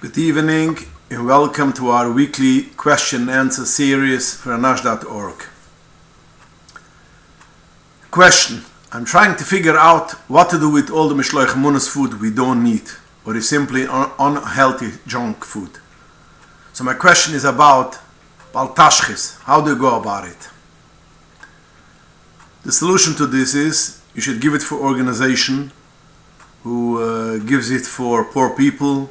Good evening and welcome to our weekly question and answer series for anash.org. Question. I'm trying to figure out what to do with all the Mishloich Munas food we don't need or is simply un- unhealthy junk food. So my question is about Baltashchis. How do you go about it? The solution to this is you should give it for organization who uh, gives it for poor people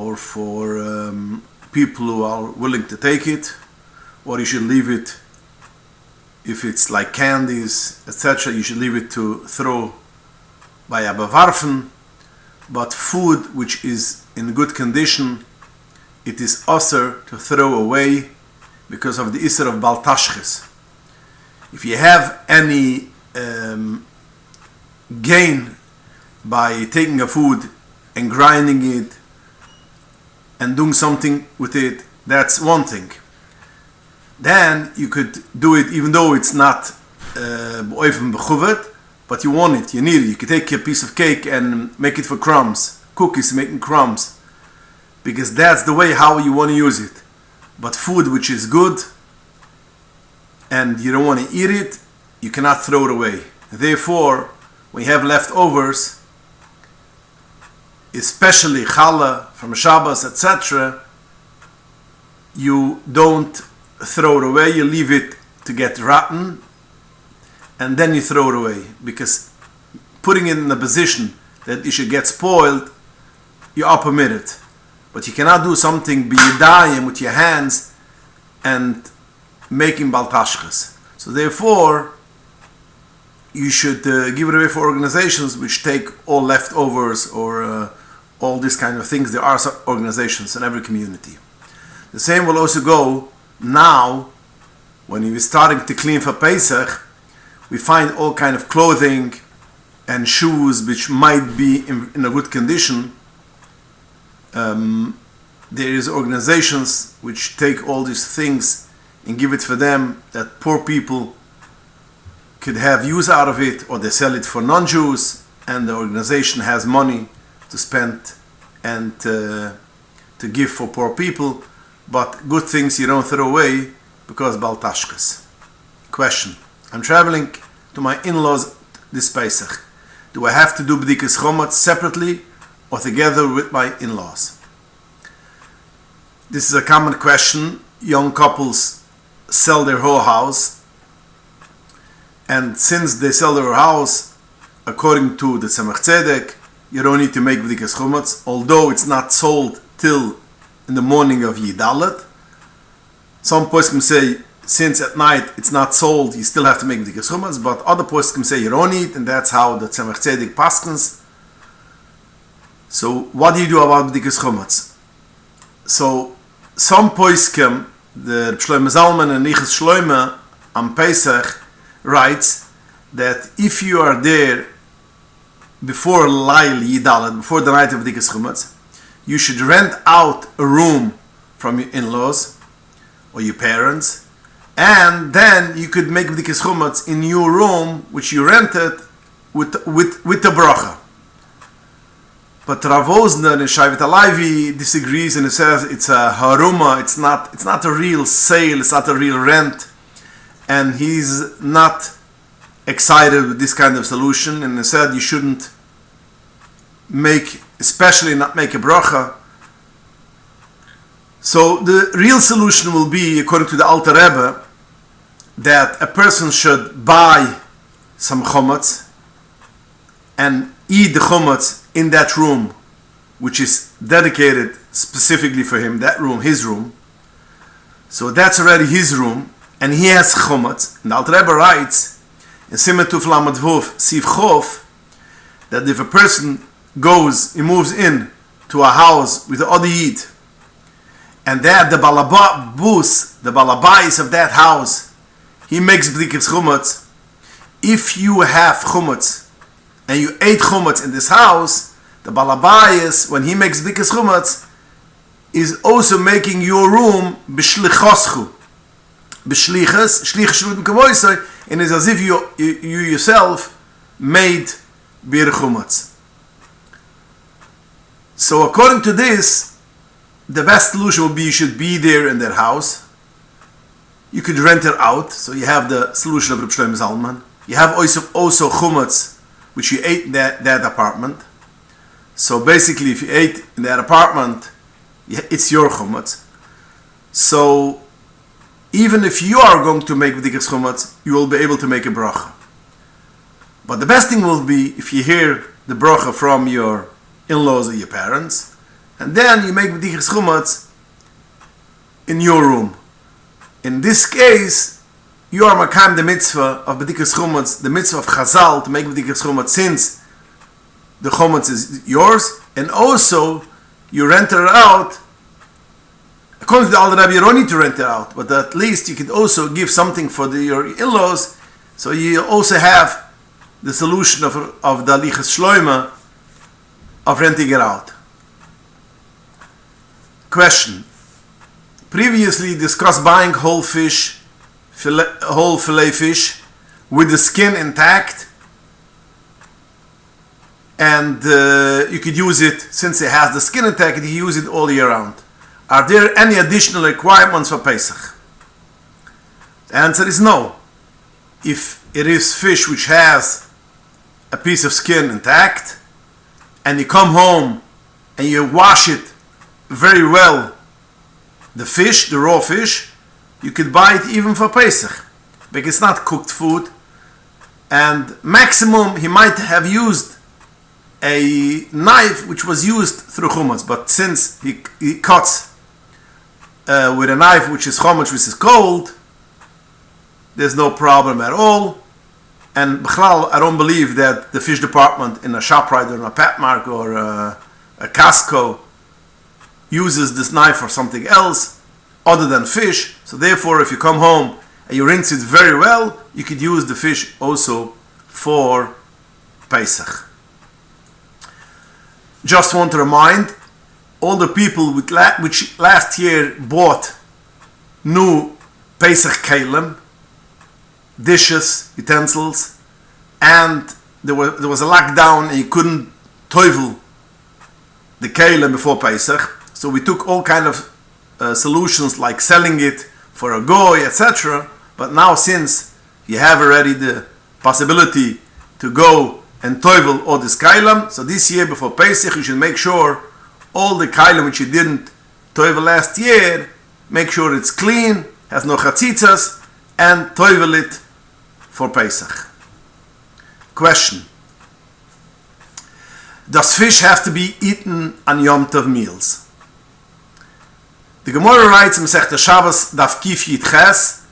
or for um, people who are willing to take it, or you should leave it if it's like candies, etc. You should leave it to throw by a bewarfen. But food which is in good condition, it is usher to throw away because of the isser of baltashches. If you have any um, gain by taking a food and grinding it and doing something with it, that's one thing. Then you could do it even though it's not uh, but you want it, you need it. You could take a piece of cake and make it for crumbs, cookies making crumbs, because that's the way how you want to use it. But food which is good and you don't want to eat it, you cannot throw it away. Therefore, you have leftovers, especially challah from Shabbos, etc., you don't throw it away, you leave it to get rotten, and then you throw it away. Because putting it in a position that it should get spoiled, you are permitted. But you cannot do something biyadayim with your hands and making baltashkas. So therefore, you should uh, give it away for organizations which take all leftovers or uh, all these kind of things. There are organizations in every community. The same will also go now when we're starting to clean for Pesach. We find all kind of clothing and shoes which might be in, in a good condition. Um, there is organizations which take all these things and give it for them that poor people could have use out of it or they sell it for non-Jews and the organization has money to spend and uh, to give for poor people but good things you don't throw away because baltashkas. Question. I'm traveling to my in-laws this Pesach. Do I have to do bdikas chomat separately or together with my in-laws? This is a common question. Young couples sell their whole house and since they sell their house according to the Tzemach Tzedek, you don't need to make bdikas chomat, although it's not sold till in the morning of Yidalet. Some poskim say since at night it's not sold, you still have to make bdikas chomat, but other poskim say you don't need, and that's how the Tzemach Tzedek paskins. So what do you do about bdikas chomat? So some poskim, the Shlomo Zalman and Nichas Shlomo on Pesach writes that if you are there before Lail Yidalet, before the night of Bdikas Chumatz, you should rent out a room from your in-laws or your parents, and then you could make Bdikas Chumatz in your room, which you rented, with, with, with the bracha. But Rav Wosner and Shavit Alavi disagrees and he says it's a haruma, it's not, it's not a real sale, it's not a real rent, and he's not excited with this kind of solution and said you shouldn't make especially not make a bracha. So the real solution will be according to the Alter Rebbe that a person should buy some chometz and eat the chometz in that room which is dedicated specifically for him that room his room. So that's already his room and he has chometz and the Alter Rebbe writes in Tuf Lamed Vov Siv Chov that if a person goes, he moves in to a house with the other Yid, and there the balabus, the balabais of that house, he makes bdikas chumatz. If you have chumatz and you ate chumatz in this house, the balabais, when he makes bdikas chumatz, is also making your room b'shlichoschu. B'shlichas, shlichas shlut m'kavoisai, and it's as if you, you, you yourself made bir chumatz. So according to this, the best solution would be you should be there in their house. You could rent it out, so you have the solution of Reb Zalman. You have also, also chumetz, which you ate in that, that apartment. So basically, if you ate in that apartment, it's your chumetz. So even if you are going to make b'dikas chumetz, you will be able to make a bracha. But the best thing will be if you hear the bracha from your in-laws or your parents, and then you make b'dikas chumetz in your room. In this case, you are makam the mitzvah of b'dikas chumetz, the mitzvah of chazal to make b'dikas chumetz since the chumetz is yours, and also you rent it out according to the Al Rabbi, you don't need to rent it out, but at least you could also give something for the, your in-laws, so you also have the solution of, of the Alichas Shloima of renting it out. Question. Previously discussed buying whole fish, filet, whole fillet fish, with the skin intact, and uh, you could use it, since it has the skin intact, you use it all year round. Are there any additional requirements for Pesach? The answer is no. If it is fish which has a piece of skin intact, and you come home and you wash it very well, the fish, the raw fish, you could buy it even for Pesach, because it's not cooked food, and maximum he might have used a knife which was used through chumash, but since he, he cuts uh, with a knife which is chumash, which is cold, there's no problem at all. And I don't believe that the fish department in a ShopRite or in a Pathmark or a, a Costco uses this knife for something else other than fish. So therefore, if you come home and you rinse it very well, you could use the fish also for Pesach. Just want to remind all the people which last year bought new Pesach Kalim, dishes, utensils, and there was, there was a lockdown and you couldn't toivel the Kalim before Pesach. So we took all kind of uh, solutions like selling it for a goy, etc. But now since you have already the possibility to go and toivel all this kailam, so this year before Pesach you should make sure all the kailam which you didn't toivel last year, make sure it's clean, has no chatzitzas, and toivel it for Pesach. Question. Does fish have to be eaten on Yom Tov meals? The Gemara writes in Masechta Shabbos Daf Kif Yit Ches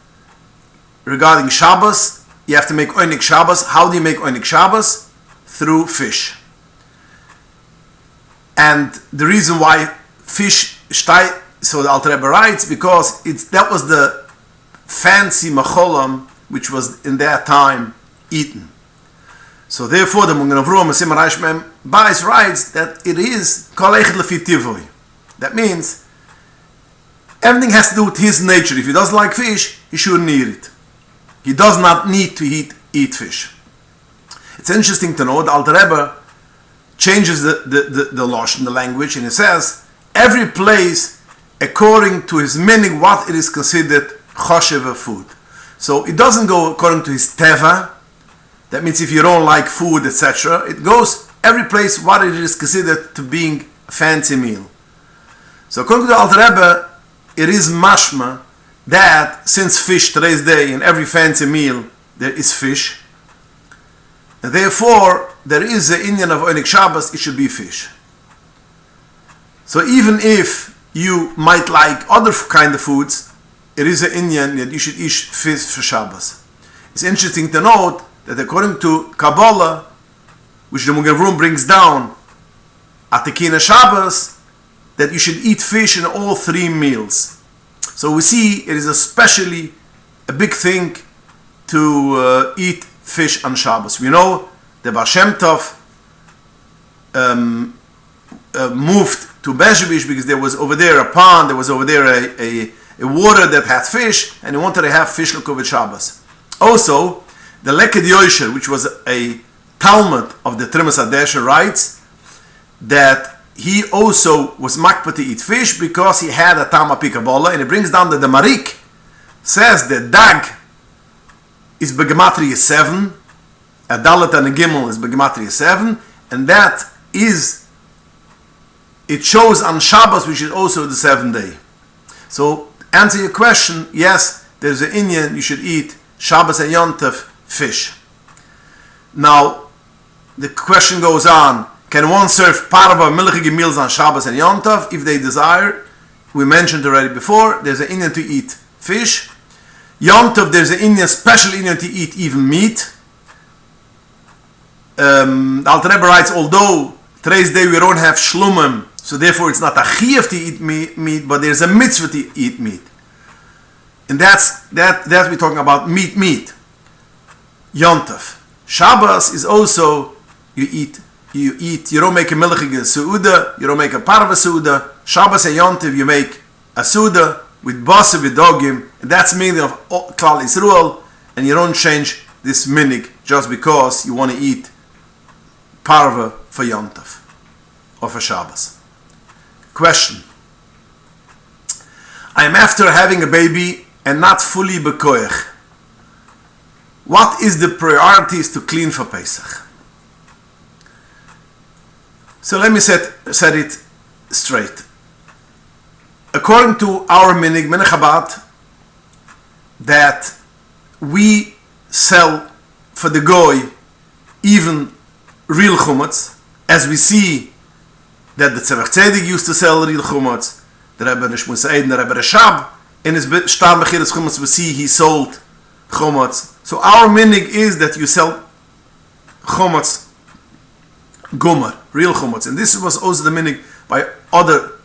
regarding Shabbos, you have to make Oinik Shabbos. How do you make Oinik Shabbos? Through fish. And the reason why fish shtay, so the Alter writes, because it's that was the fancy macholam which was in that time eaten. So therefore, the Mungan Avruam Asim Raishmem Bais writes that it is kolechet lefi That means everything has to do with his nature. If he doesn't like fish, he shouldn't eat it. He does not need to eat eat fish. It's interesting to know that Alter changes the the the, the in the language, and he says every place according to his meaning what it is considered choshev food. So it doesn't go according to his teva. That means if you don't like food, etc., it goes every place what it is considered to being a fancy meal. So according to the Alter Rebbe, it is mashma that since fish today's day in every fancy meal there is fish, and therefore there is an Indian of Onik Shabbos, it should be fish. So even if you might like other kind of foods, it is an Indian that you should eat fish for Shabbos. It's interesting to note that according to Kabbalah, which the Mugen brings down at the Kina Shabbos, that you should eat fish in all three meals. So we see it is especially a big thing to uh, eat fish on Shabbos. We know the Baal Shem Tov um, uh, moved to Bezhebish because there was over there a pond, there was over there a, a, a water that had fish, and he wanted to have fish with Shabbos. Also, the Leket Yosher, which was a Talmud of the Trimas Adesha, writes that he also was makpa to eat fish because he had a tama pikabola, and he brings down the marik says the dag is begematria 7, a and a gimel is begematria 7, and that is, it shows on Shabbos, which is also the seventh day. So, answer your question, yes, there's an inyan, you should eat Shabbos and Yontef fish. Now, the question goes on, can one serve parva milchige meals on Shabbos and Yontef if they desire? We mentioned already before, there's an inyan to eat fish. Yontef, there's an Indian, special Indian to eat even meat. Um, Alter Rebbe writes, although today's day we don't have shlumim, so therefore it's not a chiyuv to eat meat, but there's a mitzvah to eat meat. And that's, that, that we're talking about meat, meat. Yontef. Shabbos is also, you eat, you eat, you don't make a milchige suuda, you don't make a parva suuda. Shabbos and Yontef, you make a suuda with basa, with dogim, and that's meaning of Klal Yisrael, and you don't change this minig just because you want to eat parva for Yontef or for Shabbos. Question. I am after having a baby and not fully bekoich. What is the priorities to clean for Pesach? So let me set, set it straight. According to our minig, minig that we sell for the goy even real chumats, as we see that the Tzemach Tzedek used to sell real chumats, the Rebbe Nishmus Eid, the Rebbe Rashab, in his Shtam Bechiris chumats, we see he sold chumats. So our minig is that you sell chumats gomer, real chumats. And this was also the minig by other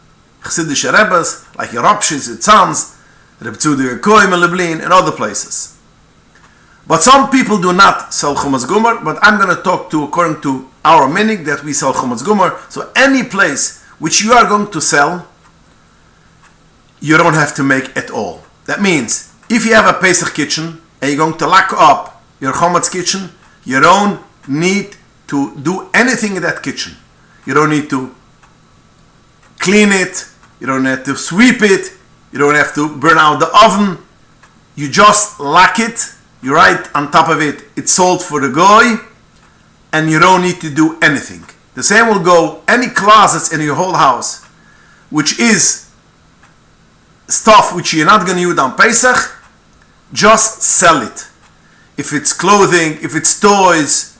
Chassidish Rebbes, like Yerapshis, Yitzans, Reb Tzudi Koim, Lublin, and other places. But some people do not sell chumas gomer, but I'm going to talk to according to our minig that we sell chumas gomer. So any place which you are going to sell, you don't have to make at all. That means if you have a Pesach kitchen and you're going to lock up your chumas kitchen, you don't need to do anything in that kitchen. You don't need to clean it, you don't have to sweep it, you don't have to burn out the oven. You just lock it you write on top of it, it's sold for the goy, and you don't need to do anything. The same will go any closets in your whole house, which is stuff which you're not going to use on Pesach, just sell it. If it's clothing, if it's toys,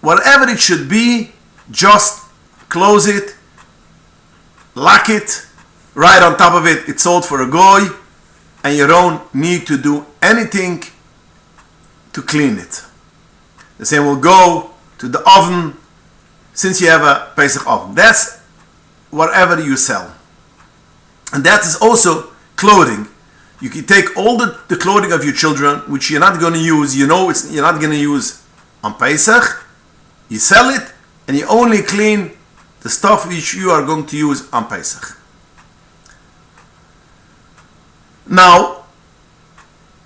whatever it should be, just close it, lock it, right on top of it, it's sold for a goy, and you don't need to do anything to clean it. The same will go to the oven since you have a Pesach oven. That's whatever you sell. And that is also clothing. You can take all the, the clothing of your children, which you're not going to use, you know it's, you're not going to use on Pesach, you sell it, and you only clean the stuff which you are going to use on Pesach. Now,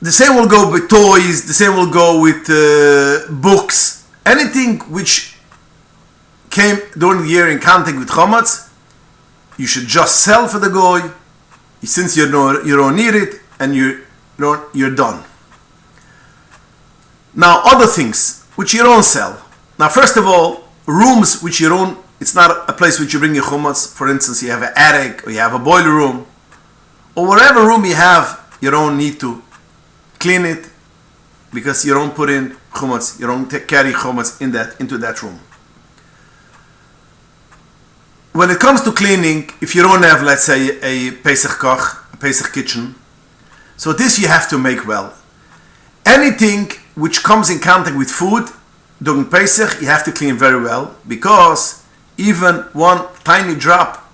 the same will go with toys, the same will go with uh, books, anything which came during the year in contact with Chomatz, you should just sell for the goy, since you don't, you don't need it, and you're, you're done. Now, other things which you don't sell. Now, first of all, rooms which you don't, it's not a place which you bring your chumas. For instance, you have an attic, or you have a boiler room, or whatever room you have, you don't need to clean it because you don't put in chumas, you don't carry chumas in that into that room. When it comes to cleaning, if you don't have, let's say, a Pesach koch, a Pesach kitchen, so this you have to make well. Anything which comes in contact with food during Pesach, you have to clean very well because even one tiny drop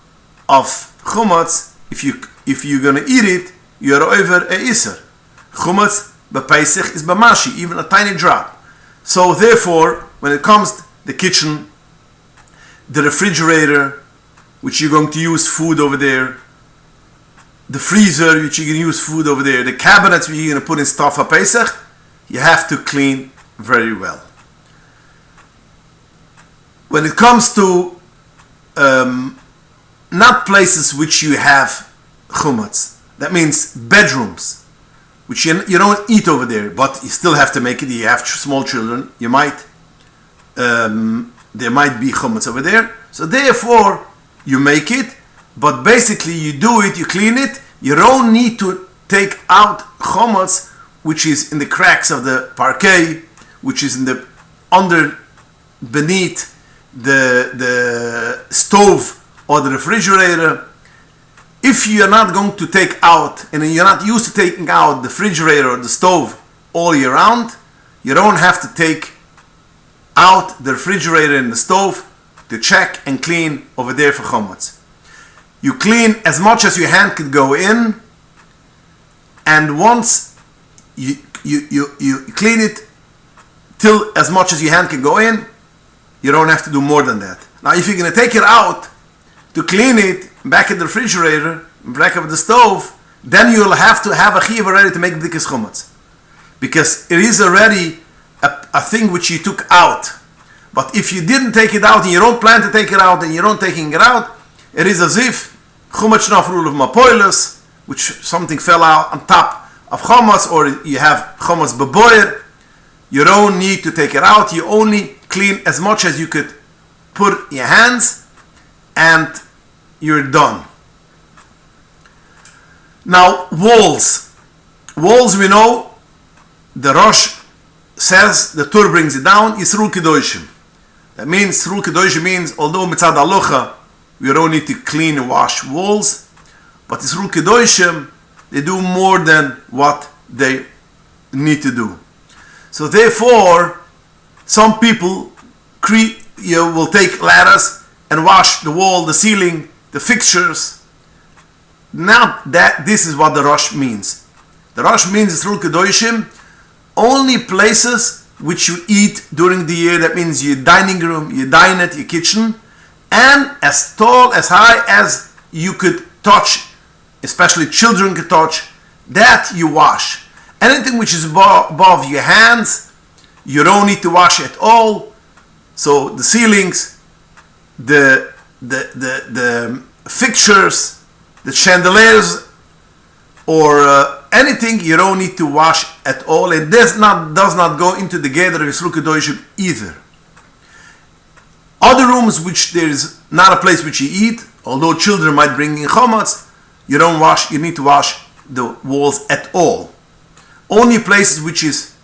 of chumas, if you if you're gonna eat it, you're over a iser. Chumas Pesach is bamashi, even a tiny drop. So therefore, when it comes to the kitchen, the refrigerator, which you're going to use food over there, the freezer, which you're going to use food over there, the cabinets, which you're going to put in stuff for Pesach, you have to clean very well. When it comes to um, not places which you have chumutz. That means bedrooms, which you, you don't eat over there, but you still have to make it. You have small children, you might, um, there might be chumutz over there. So therefore, you make it, but basically you do it, you clean it. You don't need to take out chumutz, which is in the cracks of the parquet, which is in the under beneath the the stove or the refrigerator if you're not going to take out and you're not used to taking out the refrigerator or the stove all year round you don't have to take out the refrigerator and the stove to check and clean over there for chomutz you clean as much as your hand could go in and once you you you, you clean it till as much as your hand can go in you don't have to do more than that. Now, if you're going to take it out to clean it back in the refrigerator, back of the stove, then you'll have to have a chiv ready to make bdikas chumetz. Because it is already a, a, thing which you took out. But if you didn't take it out and you don't plan to take it out and you don't taking it out, it is as if chumetz rule of mapoilus, which something fell out on top of chomas, or you have chomas beboyer, you don't need to take it out. You only clean as much as you could put your hands and you're done. Now, walls. Walls, we know, the Rosh says, the Tur brings it down, Yisrul Kedoshim. That means, Yisrul Kedoshim means, although mitzad alocha, we don't need to clean and wash walls, but Yisrul Kedoshim, they do more than what they need to do. So therefore, some people cre- you will take ladders and wash the wall, the ceiling, the fixtures. Now that this is what the Rosh means. The Rosh means through Kedoshim, only places which you eat during the year. That means your dining room, your dine at your kitchen, and as tall, as high as you could touch, especially children could touch, that you wash. Anything which is above your hands, you don't need to wash at all. So the ceilings, the the the, the fixtures, the chandeliers, or uh, anything you don't need to wash at all. And does not does not go into the gather of Yisruk either. Other rooms which there is not a place which you eat, although children might bring in chametz, you don't wash. You need to wash the walls at all. Only places which is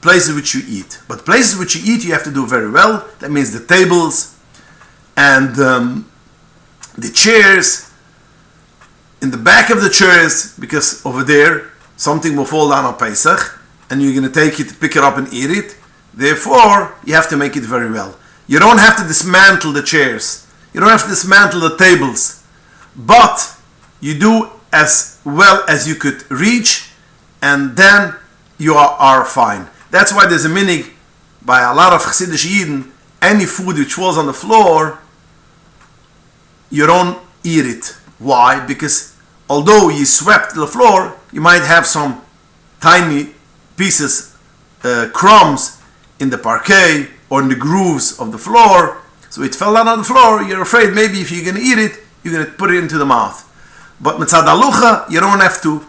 places which you eat. But places which you eat, you have to do very well. That means the tables and um, the chairs in the back of the chairs, because over there something will fall down on Pesach, and you're going to take it, pick it up, and eat it. Therefore, you have to make it very well. You don't have to dismantle the chairs. You don't have to dismantle the tables, but you do as well as you could reach, and then you are, are fine. That's why there's a minig by a lot of Chassidish Yidden, any food which falls on the floor, you don't eat it. Why? Because although you swept the floor, you might have some tiny pieces, uh, crumbs in the parquet or in the grooves of the floor. So it fell down on the floor. You're afraid maybe if you're going to eat it, you're going to put it into the mouth. But mitzad alucha, you don't have to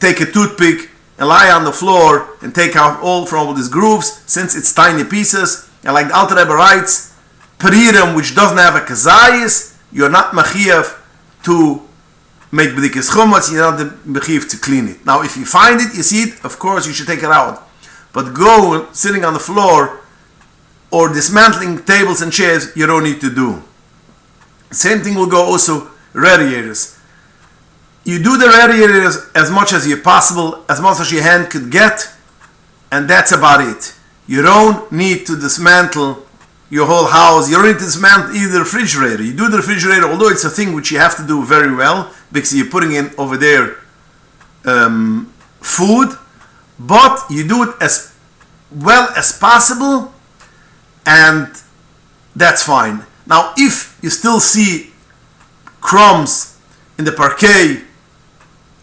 take a toothpick and lie on the floor and take out all from all these grooves since it's tiny pieces. And like the Alter Rebbe writes, peririm which doesn't have a kazayis, you're not machiyav to make b'dikas chumas, you're not machiyav to clean it. Now if you find it, you see it, of course you should take it out. But go sitting on the floor or dismantling tables and chairs, you don't need to do. Same thing will go also radiators you do the radiators as much as you possible, as much as your hand could get, and that's about it. You don't need to dismantle your whole house. You don't need to dismantle either the refrigerator. You do the refrigerator, although it's a thing which you have to do very well because you're putting in over there um, food, but you do it as well as possible, and that's fine. Now, if you still see crumbs in the parquet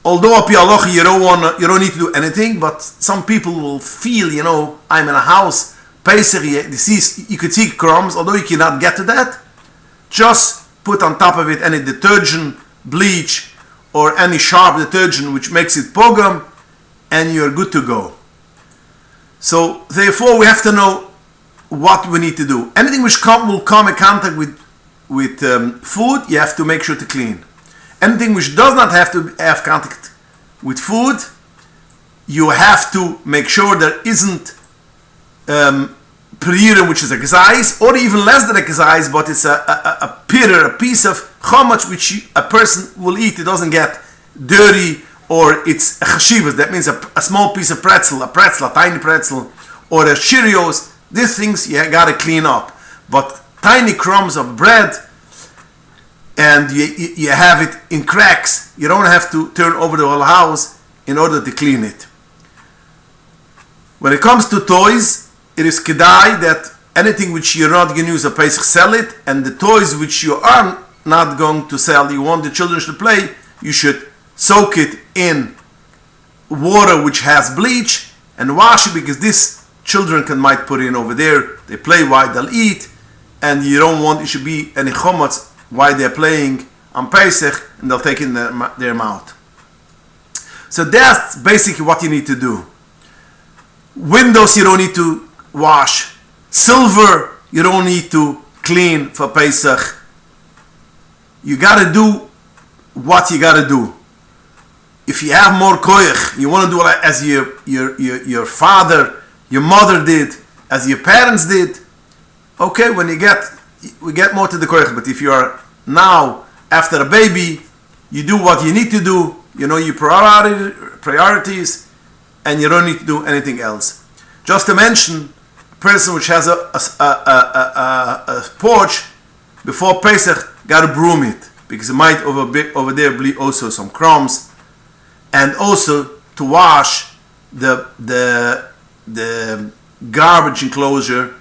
although up Allah you don't want you don't need to do anything, but some people will feel, you know, I'm in a house, Pesach, you, see, you could see crumbs, although you cannot get to that, just put on top of it any detergent, bleach, or any sharp detergent which makes it pogum, and you're good to go. So therefore, we have to know what we need to do. Anything which come, will come in contact with with um, food, you have to make sure to clean. Anything which does not have to have contact with food, you have to make sure there isn't um, peririm, which is a gzais, or even less than a gzais, but it's a, a, a pitter, a piece of chomach which you, a person will eat. It doesn't get dirty, or it's a chashivas, that means a, a, small piece of pretzel, a pretzel, a tiny pretzel, or a Cheerios. These things you gotta clean up. But tiny crumbs of bread, and you, you have it in cracks, you don't have to turn over the whole house in order to clean it. When it comes to toys, it is kedai that anything which you're not going to use a Pesach, sell it, and the toys which you are not going to sell, you want the children to play, you should soak it in water which has bleach and wash it because this children can might put in over there. They play while they'll eat, and you don't want it should be any chomatz while they're playing on Pesach, and they'll take in their, their mouth. So that's basically what you need to do. Windows you don't need to wash. Silver you don't need to clean for Pesach. You gotta do what you gotta do. If you have more koyach, you want to do it as your, your, your, your father, your mother did, as your parents did, okay, when you get, we get more to the koyach. But if you are now, after a baby, you do what you need to do, you know your priority, priorities, and you don't need to do anything else. Just to mention, person which has a, a, a, a, porch before Pesach got to broom it because it might over, over there be also some crumbs, and also to wash the the the garbage enclosure,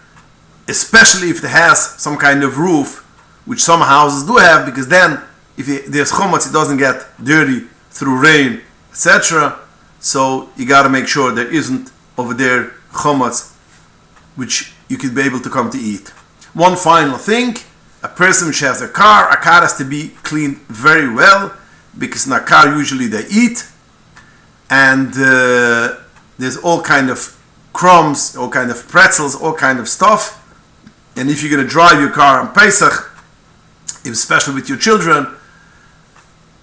especially if it has some kind of roof, which some houses do have, because then if it, there's chometz, it doesn't get dirty through rain, etc. So you got to make sure there isn't over there chometz, which you could be able to come to eat. One final thing a person which has a car, a car has to be cleaned very well because in a car usually they eat and uh, there's all kind of crumbs, all kind of pretzels, all kind of stuff. And if you're going to drive your car on Pesach, especially with your children,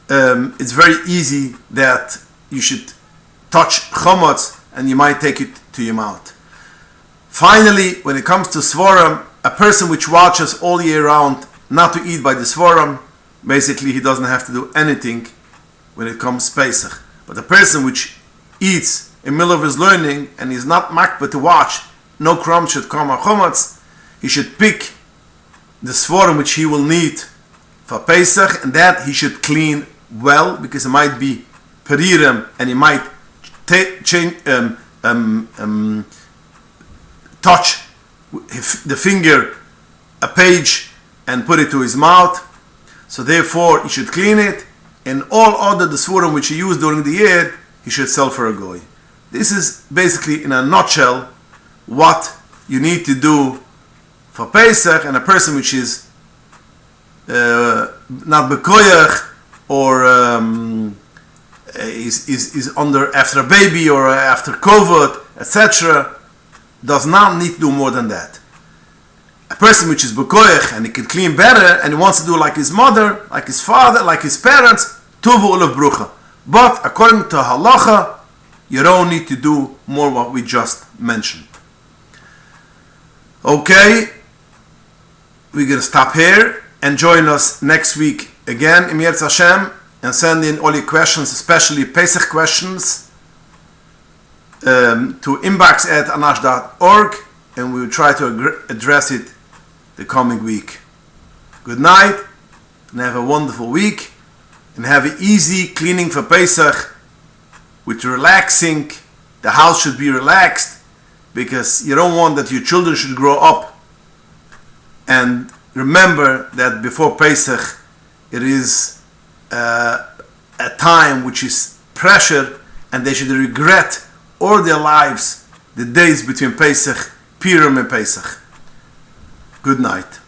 um, it's very easy that you should touch chomot and you might take it to your mouth. Finally, when it comes to svarim, a person which watches all year round not to eat by the Svaram, basically he doesn't have to do anything when it comes Pesach. But a person which eats in the middle of his learning and is not makbet to watch, no crumb should come or chomatz, he should pick the Svaram which he will need for Pesach and that he should clean well because it might be peririm and he might change, um, um, um, touch the finger a page and put it to his mouth. So therefore, he should clean it. And all other the which he used during the year, he should sell for a goy. This is basically, in a nutshell, what you need to do for Pesach and a person which is uh, not bekoyach or um, is, is, is under after a baby or after COVID, etc does not need to do more than that. A person which is bukoyach and he can clean better and he wants to do like his mother, like his father, like his parents, tuvu olav brucha. But according to halacha, you don't need to do more what we just mentioned. Okay, we're going to stop here and join us next week again, Emir Hashem, and send in all your questions, especially Pesach questions um, to inbox at anash.org and we will try to address it the coming week. Good night and have a wonderful week and have an easy cleaning for Pesach with relaxing. The house should be relaxed because you don't want that your children should grow up and remember that before Pesach it is uh, a time which is pressure and they should regret or their lives the days between Pesach, Purim and Pesach. Good night.